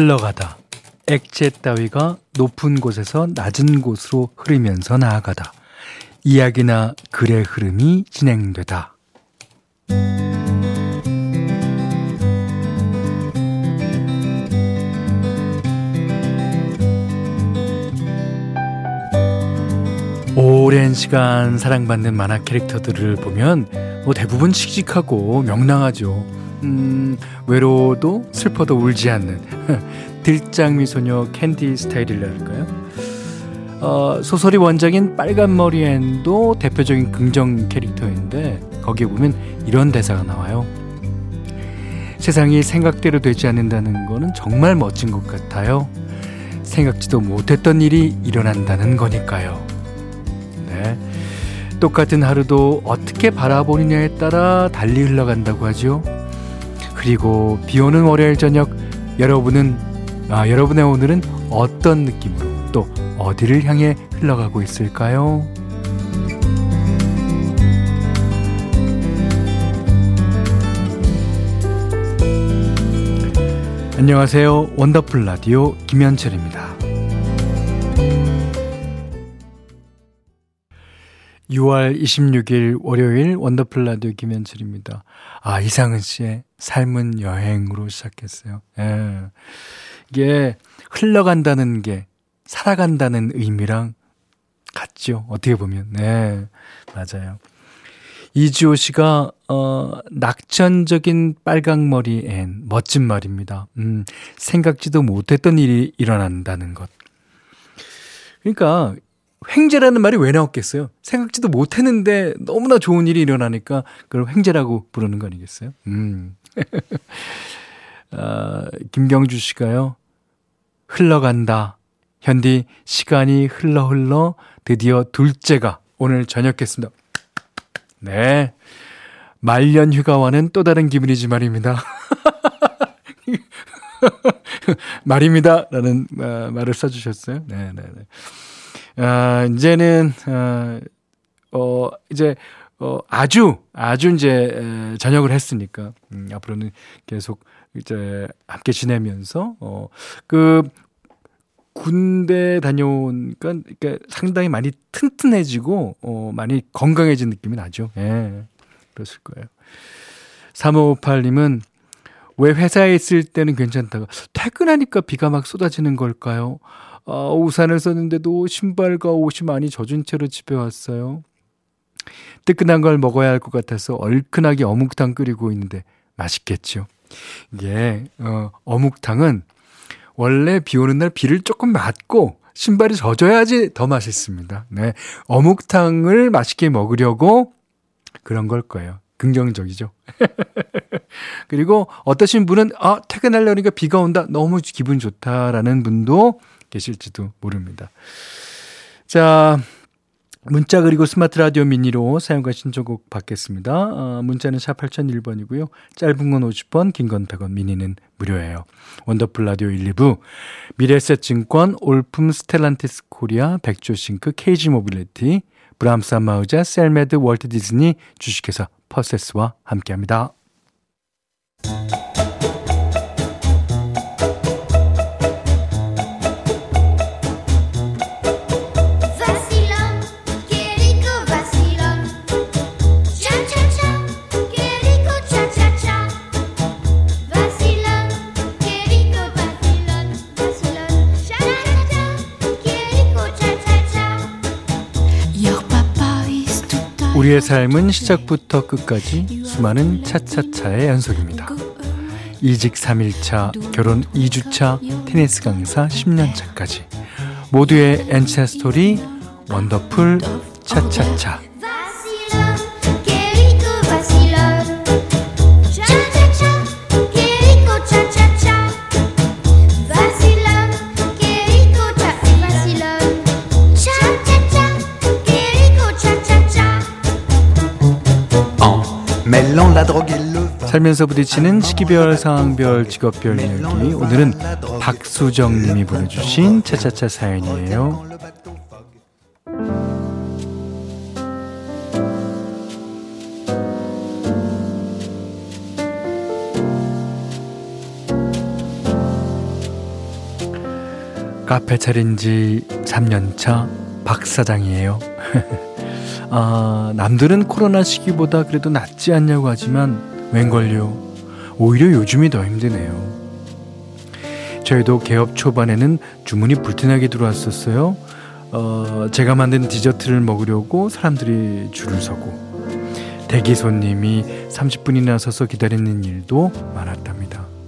흘러가다. 액체 따위가 높은 곳에서 낮은 곳으로 흐르면서 나아가다. 이야기나 글의 흐름이 진행되다. 오랜 시간 사랑받는 만화 캐릭터들을 보면 뭐 대부분 칙칙하고 명랑하죠. 음, 외로워도 슬퍼도 울지 않는 들장미 소녀 캔디 스타일이랄까요? 어, 소설이 원작인 빨간머리 앤도 대표적인 긍정 캐릭터인데 거기에 보면 이런 대사가 나와요. 세상이 생각대로 되지 않는다는 거는 정말 멋진 것 같아요. 생각지도 못했던 일이 일어난다는 거니까요. 네. 똑같은 하루도 어떻게 바라보느냐에 따라 달리 흘러간다고 하죠. 그리고 비 오는 월요일 저녁 여러분은 아, 여러분의 오늘은 어떤 느낌으로 또 어디를 향해 흘러가고 있을까요? 안녕하세요. 원더풀 라디오 김현철입니다. 6월 26일 월요일 원더풀 라디오 김현철입니다. 아, 이상은 씨의 삶은 여행으로 시작했어요. 예. 이게 흘러간다는 게 살아간다는 의미랑 같죠. 어떻게 보면. 네. 맞아요. 이지호 씨가 어 낙천적인 빨강머리 앤 멋진 말입니다. 음, 생각지도 못했던 일이 일어난다는 것. 그러니까 횡재라는 말이 왜 나왔겠어요? 생각지도 못했는데 너무나 좋은 일이 일어나니까 그걸 횡재라고 부르는 거 아니겠어요? 음. 아, 김경주 씨가요. 흘러간다. 현디 시간이 흘러 흘러 드디어 둘째가 오늘 저녁했습니다. 네. 말년 휴가와는 또 다른 기분이지 말입니다. 말입니다. 라는 어, 말을 써주셨어요. 네 네 네. 아, 이제는, 어, 어, 이제, 어, 아주, 아주 이제, 저녁을 했으니까, 음, 앞으로는 계속 이제 함께 지내면서, 어, 그, 군대 다녀오니까 그러니까 상당히 많이 튼튼해지고 어 많이 건강해진 느낌이 나죠. 예. 그랬을 거예요. 3558님은 왜 회사에 있을 때는 괜찮다가 퇴근하니까 비가 막 쏟아지는 걸까요? 아, 우산을 썼는데도 신발과 옷이 많이 젖은 채로 집에 왔어요. 뜨끈한 걸 먹어야 할 것 같아서 얼큰하게 어묵탕 끓이고 있는데 맛있겠죠. 이게 어, 어묵탕은 원래 비 오는 날 비를 조금 맞고 신발이 젖어야지 더 맛있습니다. 네. 어묵탕을 맛있게 먹으려고 그런 걸 거예요. 긍정적이죠. 그리고 어떠신 분은 아, 퇴근하려니까 비가 온다. 너무 기분 좋다라는 분도 계실지도 모릅니다. 자, 문자 그리고 스마트 라디오 미니로 사연과 신청곡 받겠습니다. 어, 문자는 샵 8001번이고요. 짧은 건 50번, 긴건 100원, 미니는 무료예요. 원더풀 라디오 1, 2부, 미래에셋 증권, 올품 스텔란티스 코리아, 백조싱크, KG 모빌리티, 브람스 안마의자, 셀메드, 월트 디즈니, 주식회사 퍼시스와 함께합니다. 우리의 삶은 시작부터 끝까지 수많은 차차차의 연속입니다. 이직 3일차, 결혼 2주차, 테니스 강사 10년차까지 모두의 N차 스토리 원더풀 차차차 살면서 부딪히는 시기별, 상황별, 직업별 이야기. 오늘은 박수정 님이 보내주신 차차차 사연이에요. 카페 차린 지 3년 차 박 사장이에요. 아, 남들은 코로나 시기보다 그래도 낫지 않냐고 하지만 웬걸요. 오히려 요즘이 더 힘드네요. 저희도 개업 초반에는 주문이 불티나게 들어왔었어요. 어, 제가 만든 디저트를 먹으려고 사람들이 줄을 서고 대기 손님이 30분이나 서서 기다리는 일도 많았답니다.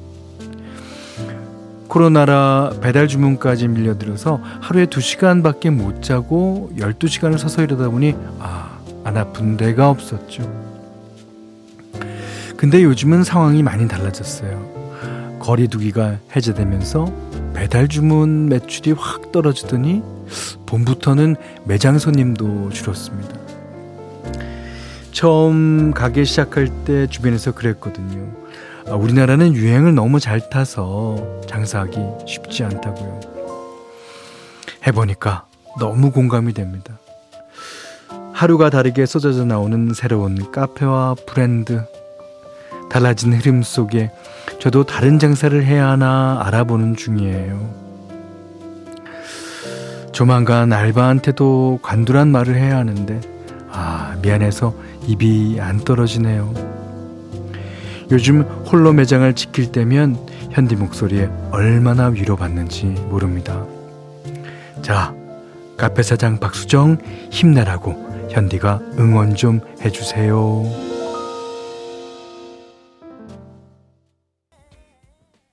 코로나라 배달 주문까지 밀려들어서 하루에 2시간밖에 못 자고 12시간을 서서 일하다 보니 아, 안 아픈 데가 없었죠. 근데 요즘은 상황이 많이 달라졌어요. 거리두기가 해제되면서 배달 주문 매출이 확 떨어지더니 봄부터는 매장 손님도 줄었습니다. 처음 가게 시작할 때 주변에서 그랬거든요. 아, 우리나라는 유행을 너무 잘 타서 장사하기 쉽지 않다고요. 해보니까 너무 공감이 됩니다. 하루가 다르게 쏟아져 나오는 새로운 카페와 브랜드. 달라진 흐름 속에 저도 다른 장사를 해야 하나 알아보는 중이에요. 조만간 알바한테도 관두란 말을 해야 하는데, 아, 미안해서 입이 안 떨어지네요. 요즘 홀로 매장을 지킬 때면 현디 목소리에 얼마나 위로받는지 모릅니다. 자, 카페 사장 박수정 힘내라고 현디가 응원 좀 해주세요.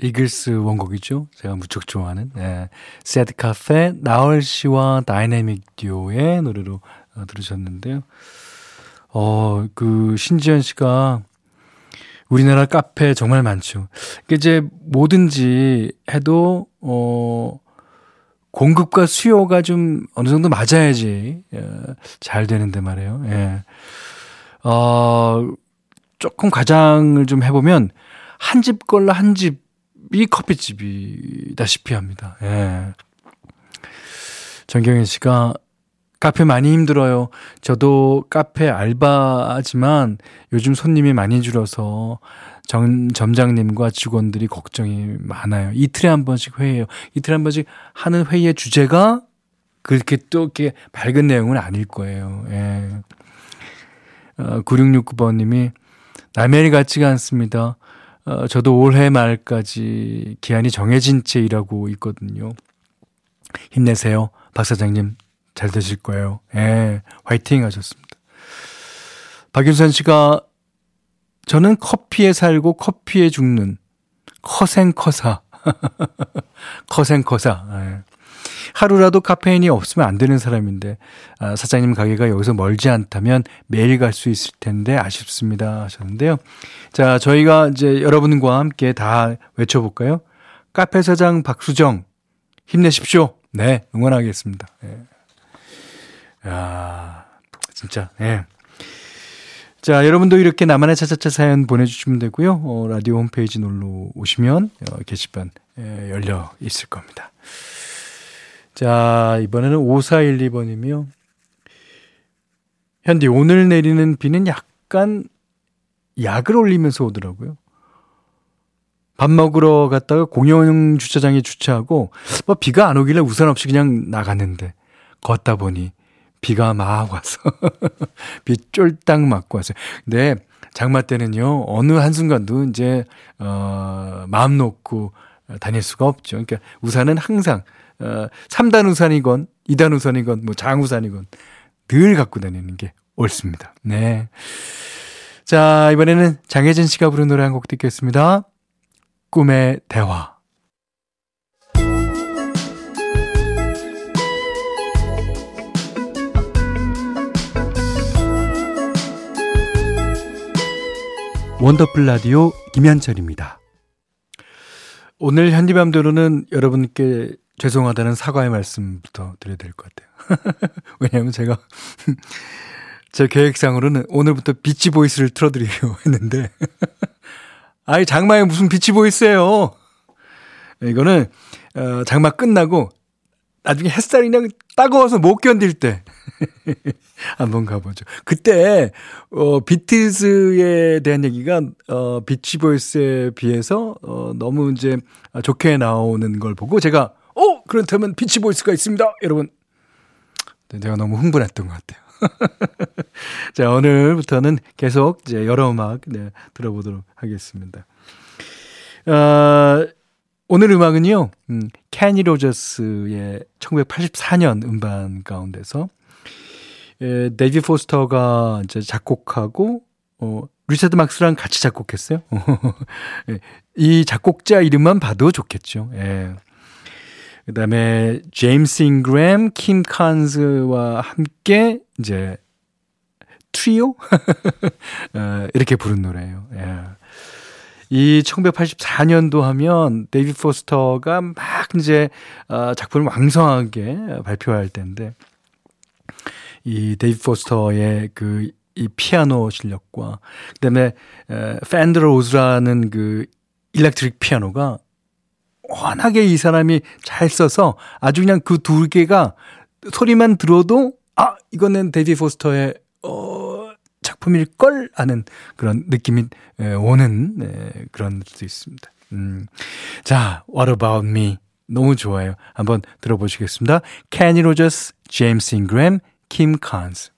이글스 원곡이죠. 제가 무척 좋아하는 네. 세드 카페 나얼 씨와 다이내믹 듀오의 노래로 어, 들으셨는데요. 어, 그, 신지현 씨가 우리나라 카페 정말 많죠. 이제 뭐든지 해도, 어, 공급과 수요가 좀 어느 정도 맞아야지, 예, 잘 되는데 말이에요. 예. 어, 조금 과장을 좀 해보면, 한 집 걸로 한 집이 커피집이다시피 합니다. 예. 정경현 씨가 카페 많이 힘들어요. 저도 카페 알바지만 요즘 손님이 많이 줄어서 정, 점장님과 직원들이 걱정이 많아요. 이틀에 한 번씩 회의해요. 이틀에 한 번씩 하는 회의의 주제가 그렇게 또 이렇게 밝은 내용은 아닐 거예요. 예. 어, 9669번님이 남의 일 같지가 않습니다. 어, 저도 올해 말까지 기한이 정해진 채 일하고 있거든요. 힘내세요. 박 사장님 잘 되실 거예요. 예, 화이팅 하셨습니다. 박윤선 씨가 저는 커피에 살고 커피에 죽는 커생커사. 커생커사. 예. 하루라도 카페인이 없으면 안 되는 사람인데 아, 사장님 가게가 여기서 멀지 않다면 매일 갈 수 있을 텐데 아쉽습니다 하셨는데요. 자, 저희가 이제 여러분과 함께 다 외쳐볼까요? 카페 사장 박수정 힘내십시오. 네, 응원하겠습니다. 예. 야, 진짜, 예. 자, 여러분도 이렇게 나만의 차차차 사연 보내주시면 되고요. 어, 라디오 홈페이지 놀러 오시면 어, 게시판 예, 열려 있을 겁니다. 자, 이번에는 5412번이며, 현디, 오늘 내리는 비는 약간 약을 올리면서 오더라고요. 밥 먹으러 갔다가 공영 주차장에 주차하고, 뭐 비가 안 오길래 우산 없이 그냥 나갔는데, 걷다 보니 비가 막 와서 비 쫄딱 맞고 왔어요. 근데 장마 때는요 어느 한 순간도 이제 어 마음 놓고 다닐 수가 없죠. 그러니까 우산은 항상 어 3단 우산이건 2단 우산이건 뭐 장우산이건 늘 갖고 다니는 게 옳습니다. 네. 자, 이번에는 장혜진 씨가 부른 노래 한 곡 듣겠습니다. 꿈의 대화. 원더풀 라디오 김현철입니다. 오늘 현디맘대로는 여러분께 죄송하다는 사과의 말씀부터 드려야 될 것 같아요. 왜냐하면 제가 제 계획상으로는 오늘부터 비치 보이스를 틀어드리려고 했는데 아이 장마에 무슨 비치 보이스예요. 이거는 어, 장마 끝나고 나중에 햇살이 그냥 따가워서 못 견딜 때 한번 가보죠. 그때 어 비틀즈에 대한 얘기가 어 비치 보이스에 비해서 어 너무 이제 좋게 나오는 걸 보고 제가 어 그렇다면 보일 수가 있습니다. 여러분. 네, 내가 너무 흥분했던 것 같아요. 자, 오늘부터는 계속 이제 여러 음악 네, 들어보도록 하겠습니다. 어, 오늘 음악은요, 음, 캐니 로저스의 1984년 음반 가운데서 에, 데이비 포스터가 이제 작곡하고 어, 리차드 막스랑 같이 작곡했어요. 예, 이 작곡자 이름만 봐도 좋겠죠. 예. 그 다음에 제임스 잉그램, 킴 칸즈와 함께 이제 트리오 어, 이렇게 부른 노래예요. 예. 이 1984년도 하면 데이비 포스터가 막 이제 어, 작품을 왕성하게 발표할 때인데 이 데이비 포스터의 그 이 피아노 실력과 그다음에 로즈라는 그 electric 피아노가 워낙에 이 사람이 잘 써서 아주 그냥 그 두 개가 소리만 들어도 아 이거는 데이비 포스터의 어 작품일 걸 하는 그런 느낌이 에, 오는 에, 그런 수 있습니다. 음. 자, What About Me 너무 좋아요. 한번 들어보시겠습니다. Kenny Rogers, James Ingram, Kim Carnes.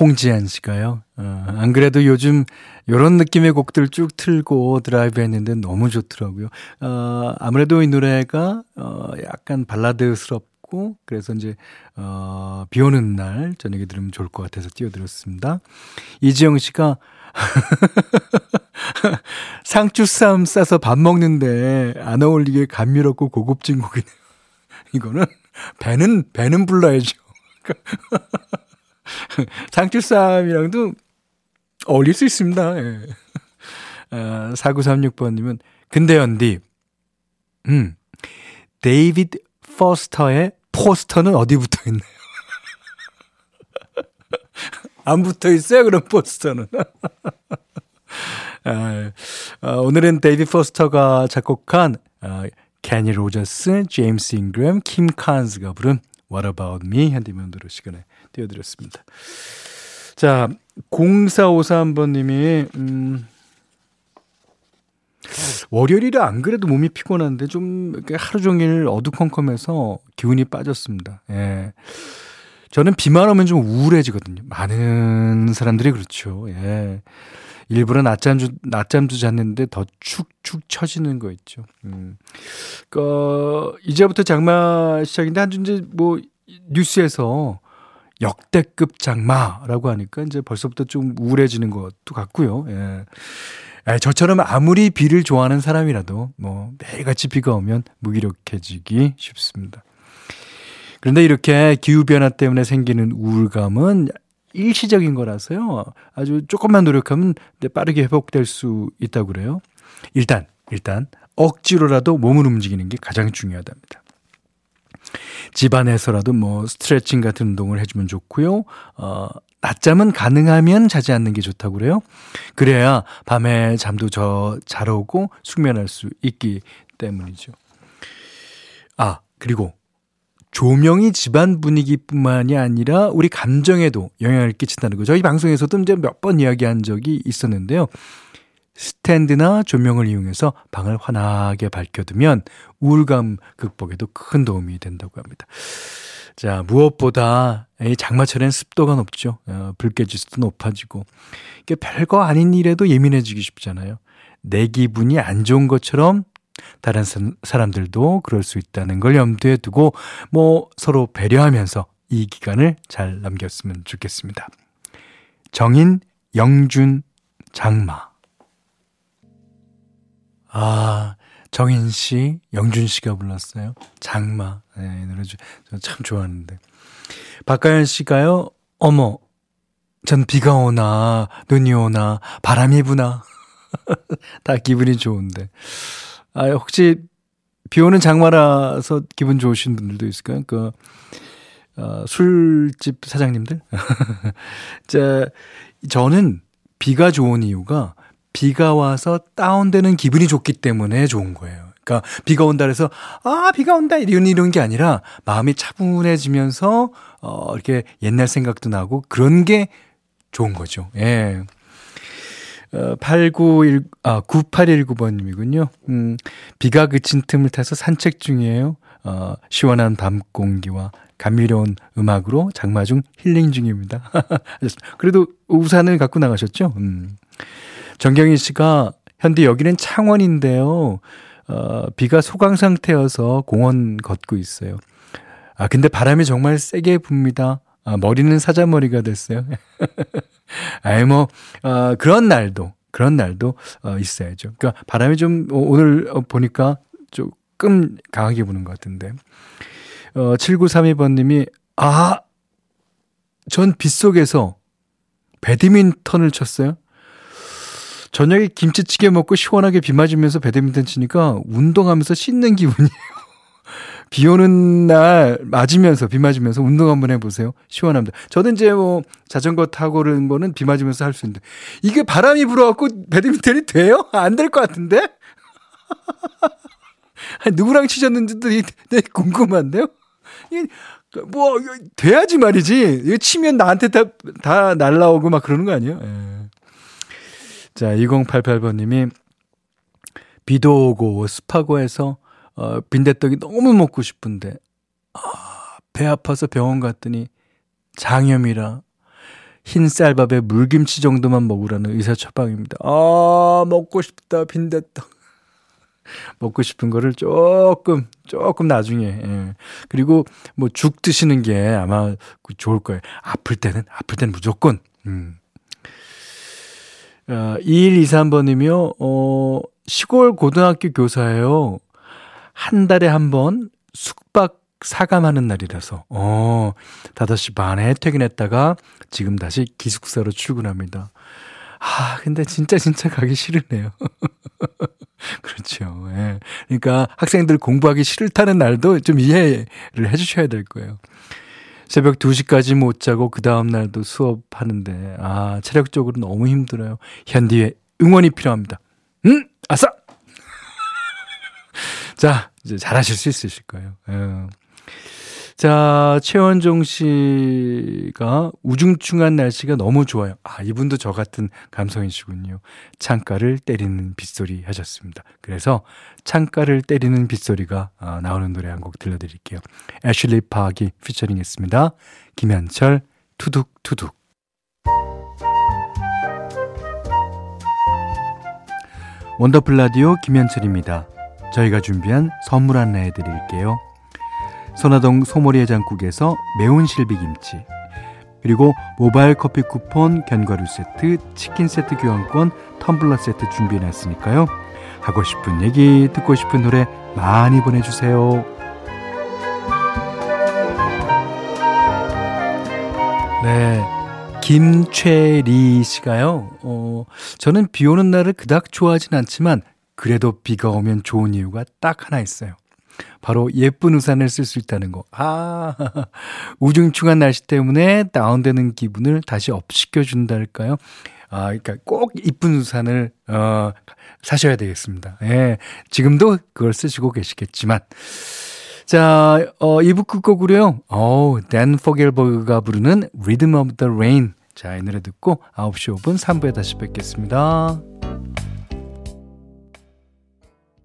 홍지한 씨가요. 어, 안 그래도 요즘 요런 느낌의 곡들 쭉 틀고 드라이브 했는데 너무 좋더라고요. 어, 아무래도 이 노래가 어, 약간 발라드스럽 고 그래서 이제 어, 비 오는 날 저녁에 들으면 좋을 것 같아서 띄워드렸습니다. 이지영 씨가 상추쌈 싸서 밥 먹는데 안 어울리게 감미롭고 고급진 곡이네요. 이거는 배는 배는 불러야죠. 상추쌈이랑도 어울릴 수 있습니다. 예. 아, 4936번님은, 근데 현디, 음, 데이비드 포스터의 포스터는 어디 붙어 있나요? 안 붙어 있어요, 그런 포스터는. 아, 아, 오늘은 데이비 포스터가 작곡한 아, 캐니 로저스, 제임스 잉그램, 킴 칸스가 부른 What About Me 현디 맘대로 시간에 띄워드렸습니다. 자, 0453번님이, 음, 월요일이라 안 그래도 몸이 피곤한데 좀 하루 종일 어두컴컴해서 기운이 빠졌습니다. 예. 저는 비만 오면 좀 우울해지거든요. 많은 사람들이 그렇죠. 예. 일부러 낮잠도, 낮잠도 잤는데 더 축축 처지는 거 있죠. 음. 그, 이제부터 장마 시작인데, 한주 이제 뭐, 뉴스에서 역대급 장마라고 하니까 이제 벌써부터 좀 우울해지는 것도 같고요. 예. 에, 저처럼 아무리 비를 좋아하는 사람이라도 뭐 매일같이 비가 오면 무기력해지기 쉽습니다. 그런데 이렇게 기후변화 때문에 생기는 우울감은 일시적인 거라서요. 아주 조금만 노력하면 빠르게 회복될 수 있다고 그래요. 일단, 일단, 억지로라도 몸을 움직이는 게 가장 중요하답니다. 집안에서라도 뭐 스트레칭 같은 운동을 해주면 좋고요. 어, 낮잠은 가능하면 자지 않는 게 좋다고 그래요. 그래야 밤에 잠도 저 잘 오고 숙면할 수 있기 때문이죠. 아, 그리고 조명이 집안 분위기뿐만이 아니라 우리 감정에도 영향을 끼친다는 거. 저희 방송에서도 이제 몇 번 이야기한 적이 있었는데요. 스탠드나 조명을 이용해서 방을 환하게 밝혀두면 우울감 극복에도 큰 도움이 된다고 합니다. 자, 무엇보다 이 장마철엔 습도가 높죠. 어, 불쾌지수도 높아지고 이게 별거 아닌 일에도 예민해지기 쉽잖아요. 내 기분이 안 좋은 것처럼 다른 사람들도 그럴 수 있다는 걸 염두에 두고 뭐 서로 배려하면서 이 기간을 잘 남겼으면 좋겠습니다. 정인, 영준, 장마. 아, 정인 씨, 영준 씨가 불렀어요. 장마. 네, 이 노래 저참 좋아하는데. 박가연 씨가요, 어머, 전 비가 오나, 눈이 오나, 바람이 부나. 다 기분이 좋은데. 아, 혹시 비 오는 장마라서 기분 좋으신 분들도 있을까요? 그, 어, 술집 사장님들? 자, 저는 비가 좋은 이유가 비가 와서 다운되는 기분이 좋기 때문에 좋은 거예요. 그러니까 비가 온다 그래서 아 비가 온다 이런 이런 게 아니라 마음이 차분해지면서 어 이렇게 옛날 생각도 나고 그런 게 좋은 거죠. 예. 어, 891, 아, 9819번님이군요. 음, 비가 그친 틈을 타서 산책 중이에요. 어, 시원한 밤 공기와 감미로운 음악으로 장마 중 힐링 중입니다. 그래도 우산을 갖고 나가셨죠? 음. 정경희 씨가 현대 여기는 창원인데요. 어, 비가 소강 상태여서 공원 걷고 있어요. 아, 근데 바람이 정말 세게 붑니다. 아, 머리는 사자머리가 됐어요. 아이, 뭐, 어, 그런 날도, 그런 날도, 어, 있어야죠. 그러니까 바람이 좀, 오늘 보니까 조금 강하게 부는 것 같은데. 어, 7932번님이, 아, 전 빗속에서 배드민턴을 쳤어요. 저녁에 김치찌개 먹고 시원하게 비 맞으면서 배드민턴 치니까 운동하면서 씻는 기분이에요. 비 오는 날 맞으면서 비 맞으면서 운동 한번 해보세요. 시원합니다. 저는 이제 뭐 자전거 타고 그런 거는 비 맞으면서 할 수 있는데 이게 바람이 불어갖고 배드민턴이 돼요? 안 될 것 같은데? 누구랑 치셨는지도 궁금한데요? 뭐 돼야지 말이지. 이거 치면 나한테 다, 다 날라오고 막 그러는 거 아니에요? 예. 자, 2088번님이 비도 오고 습하고 해서 어, 빈대떡이 너무 먹고 싶은데 아, 배 아파서 병원 갔더니 장염이라 흰 쌀밥에 물김치 정도만 먹으라는 의사 처방입니다. 아, 먹고 싶다, 빈대떡. 먹고 싶은 거를 조금, 조금 나중에, 예. 그리고 뭐 죽 드시는 게 아마 좋을 거예요. 아플 때는, 아플 때는 무조건, 음. 어, 2123번이며, 어, 시골 고등학교 교사예요. 한 달에 한 번 숙박 사감하는 날이라서, 어, 5시 반에 퇴근했다가 지금 다시 기숙사로 출근합니다. 아, 근데 진짜 진짜 가기 싫으네요. 그렇죠. 예. 그러니까 학생들 공부하기 싫다는 날도 좀 이해를 해 주셔야 될 거예요. 새벽 2시까지 못 자고 그 다음 날도 수업하는데 아 체력적으로 너무 힘들어요. 현디의 응원이 필요합니다. 음 아싸. 자 이제 잘하실 수 있으실 거예요. 예. 자, 최원종 씨가 우중충한 날씨가 너무 좋아요. 아, 이분도 저 같은 감성이시군요. 창가를 때리는 빗소리 하셨습니다. 그래서 창가를 때리는 빗소리가 아, 나오는 노래 한 곡 들려드릴게요. 애슐리 파기 피처링 했습니다. 김현철, 투둑투둑. 원더풀 라디오 김현철입니다. 저희가 준비한 선물 안내해 드릴게요. 선화동 소머리 해장국에서 매운 실비김치 그리고 모바일 커피 쿠폰, 견과류 세트, 치킨 세트 교환권, 텀블러 세트 준비해놨으니까요. 하고 싶은 얘기, 듣고 싶은 노래 많이 보내주세요. 네. 김최리 씨가요, 어, 저는 비 오는 날을 그닥 좋아하진 않지만, 그래도 비가 오면 좋은 이유가 딱 하나 있어요. 바로 예쁜 우산을 쓸 수 있다는 거. 아, 우중충한 날씨 때문에 다운되는 기분을 다시 업시켜준달까요? 아, 그러니까 꼭 이쁜 우산을, 어, 사셔야 되겠습니다. 예. 지금도 그걸 쓰시고 계시겠지만. 자, 어, 2부 끝곡으로요. 어, 댄 포겔버그가 부르는 Rhythm of the Rain. 자, 이 노래 듣고 9시 5분 3부에 다시 뵙겠습니다.